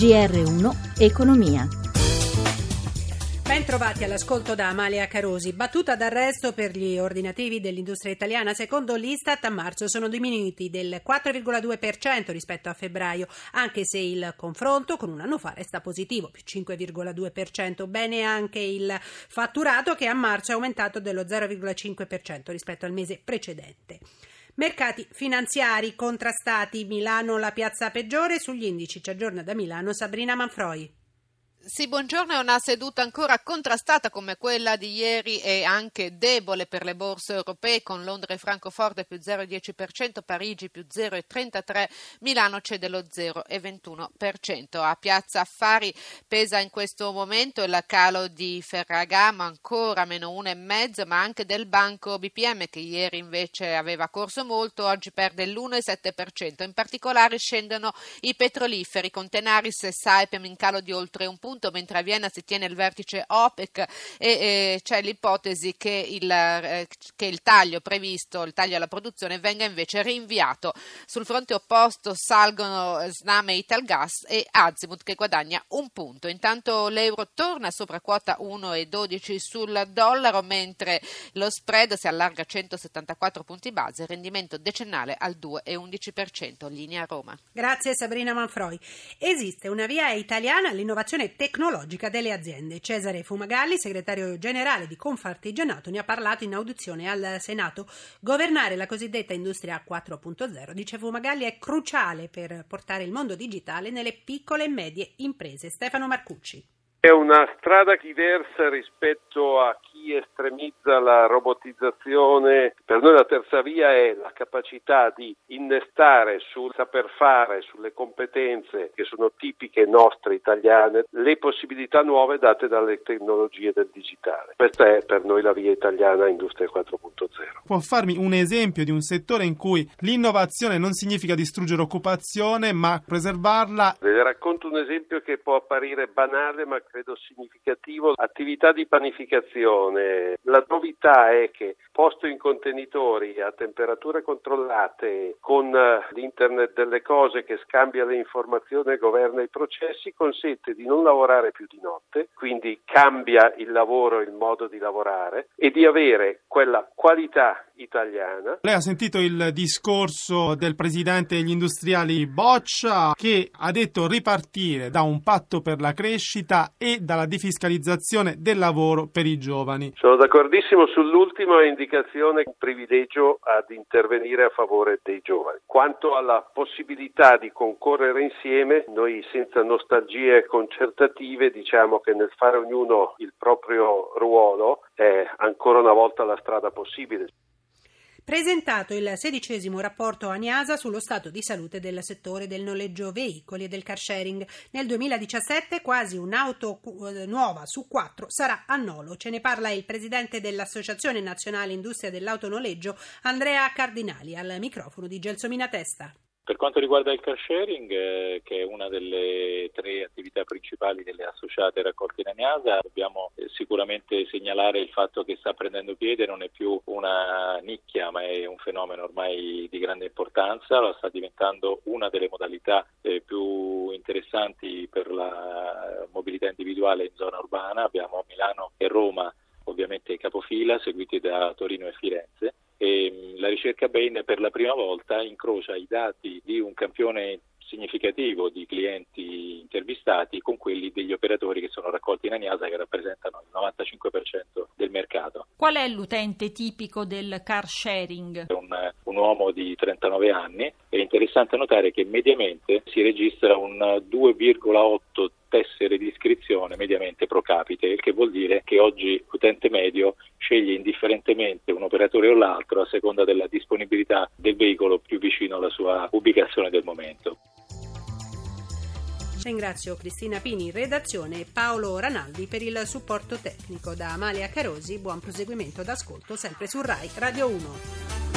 GR1 Economia. Ben trovati all'ascolto da Amalia Carosi. Battuta d'arresto per gli ordinativi dell'industria italiana. Secondo l'Istat a marzo sono diminuiti del 4,2% rispetto a febbraio, anche se il confronto con un anno fa resta positivo, più 5,2%. Bene anche il fatturato che a marzo è aumentato dello 0,5% rispetto al mese precedente. Mercati finanziari contrastati. Milano la piazza peggiore. Sugli indici ci aggiorna da Milano Sabrina Manfroi. Sì, buongiorno. È una seduta ancora contrastata come quella di ieri e anche debole per le borse europee con Londra e Francoforte più 0,10%, Parigi più 0,33%, Milano cede lo 0,21%. A Piazza Affari pesa in questo momento il calo di Ferragamo ancora meno 1,5%, ma anche del banco BPM che ieri invece aveva corso molto, oggi perde l'1,7%. In particolare scendono i petroliferi con Tenaris e Saipem in calo di oltre un punto punto, mentre a Vienna si tiene il vertice OPEC e eh, c'è l'ipotesi che il, eh, che il taglio previsto, il taglio alla produzione, venga invece rinviato. Sul fronte opposto salgono Sname Italgas e Azimut che guadagna un punto. Intanto l'euro torna sopra quota 1,12 sul dollaro, mentre lo spread si allarga a 174 punti base, rendimento decennale al 2,11%, linea Roma. Grazie Sabrina Manfroi. Esiste una via italiana all'innovazione tecnologica delle aziende. Cesare Fumagalli, segretario generale di Confartigianato, ne ha parlato in audizione al Senato. Governare la cosiddetta industria 4.0, dice Fumagalli, è cruciale per portare il mondo digitale nelle piccole e medie imprese. Stefano Marcucci. È una strada diversa rispetto a chi estremizza la robotizzazione. Per noi la terza via è la capacità di innestare sul saper fare, sulle competenze che sono tipiche nostre italiane, le possibilità nuove date dalle tecnologie del digitale. Questa è per noi la via italiana Industria 4.0. Può farmi un esempio di un settore in cui l'innovazione non significa distruggere occupazione, ma preservarla? Le racconto un esempio che può apparire banale, ma credo significativo, attività di panificazione. La novità è che posto in contenitori a temperature controllate con eh, l'internet delle cose che scambia le informazioni e governa i processi consente di non lavorare più di notte, quindi cambia il lavoro, il modo di lavorare e di avere quella qualità italiana. Lei ha sentito il discorso del presidente degli industriali Boccia che ha detto ripartire da un patto per la crescita e dalla defiscalizzazione del lavoro per i giovani. Sono d'accordissimo sull'ultima indicazione, un privilegio ad intervenire a favore dei giovani. Quanto alla possibilità di concorrere insieme, noi senza nostalgie concertative diciamo che nel fare ognuno il proprio ruolo è ancora una volta la strada possibile presentato il sedicesimo rapporto ANIASA sullo stato di salute del settore del noleggio veicoli e del car sharing. Nel 2017 quasi un'auto eh, nuova su quattro sarà a Nolo. Ce ne parla il presidente dell'Associazione Nazionale Industria dell'Autonoleggio, Andrea Cardinali, al microfono di Gelsomina Testa. Per quanto riguarda il car sharing, eh, che è una delle tre attività principali delle associate raccolte in Aniasa, dobbiamo eh, sicuramente segnalare il fatto che sta prendendo piede, non è più una nicchia, ma è un fenomeno ormai di grande importanza, sta diventando una delle modalità eh, più interessanti per la mobilità individuale in zona urbana. Abbiamo Milano e Roma ovviamente capofila, seguiti da Torino e Firenze e mm, la ricerca Bain per la prima volta incrocia i dati di un campione significativo di clienti intervistati con quelli degli operatori che sono raccolti in Aniasa che rappresentano il 95% del mercato. Qual è l'utente tipico del car sharing? È un, un uomo di 39 anni. È interessante notare che mediamente si registra un 2,8 tessere iscrizione mediamente pro capite, il che vuol dire che oggi l'utente medio sceglie indifferentemente un operatore o l'altro a seconda della disponibilità del veicolo più vicino alla sua ubicazione del momento. Ringrazio Cristina Pini in redazione e Paolo Ranaldi per il supporto tecnico. Da Amalia Carosi, buon proseguimento d'ascolto sempre su RAI Radio 1.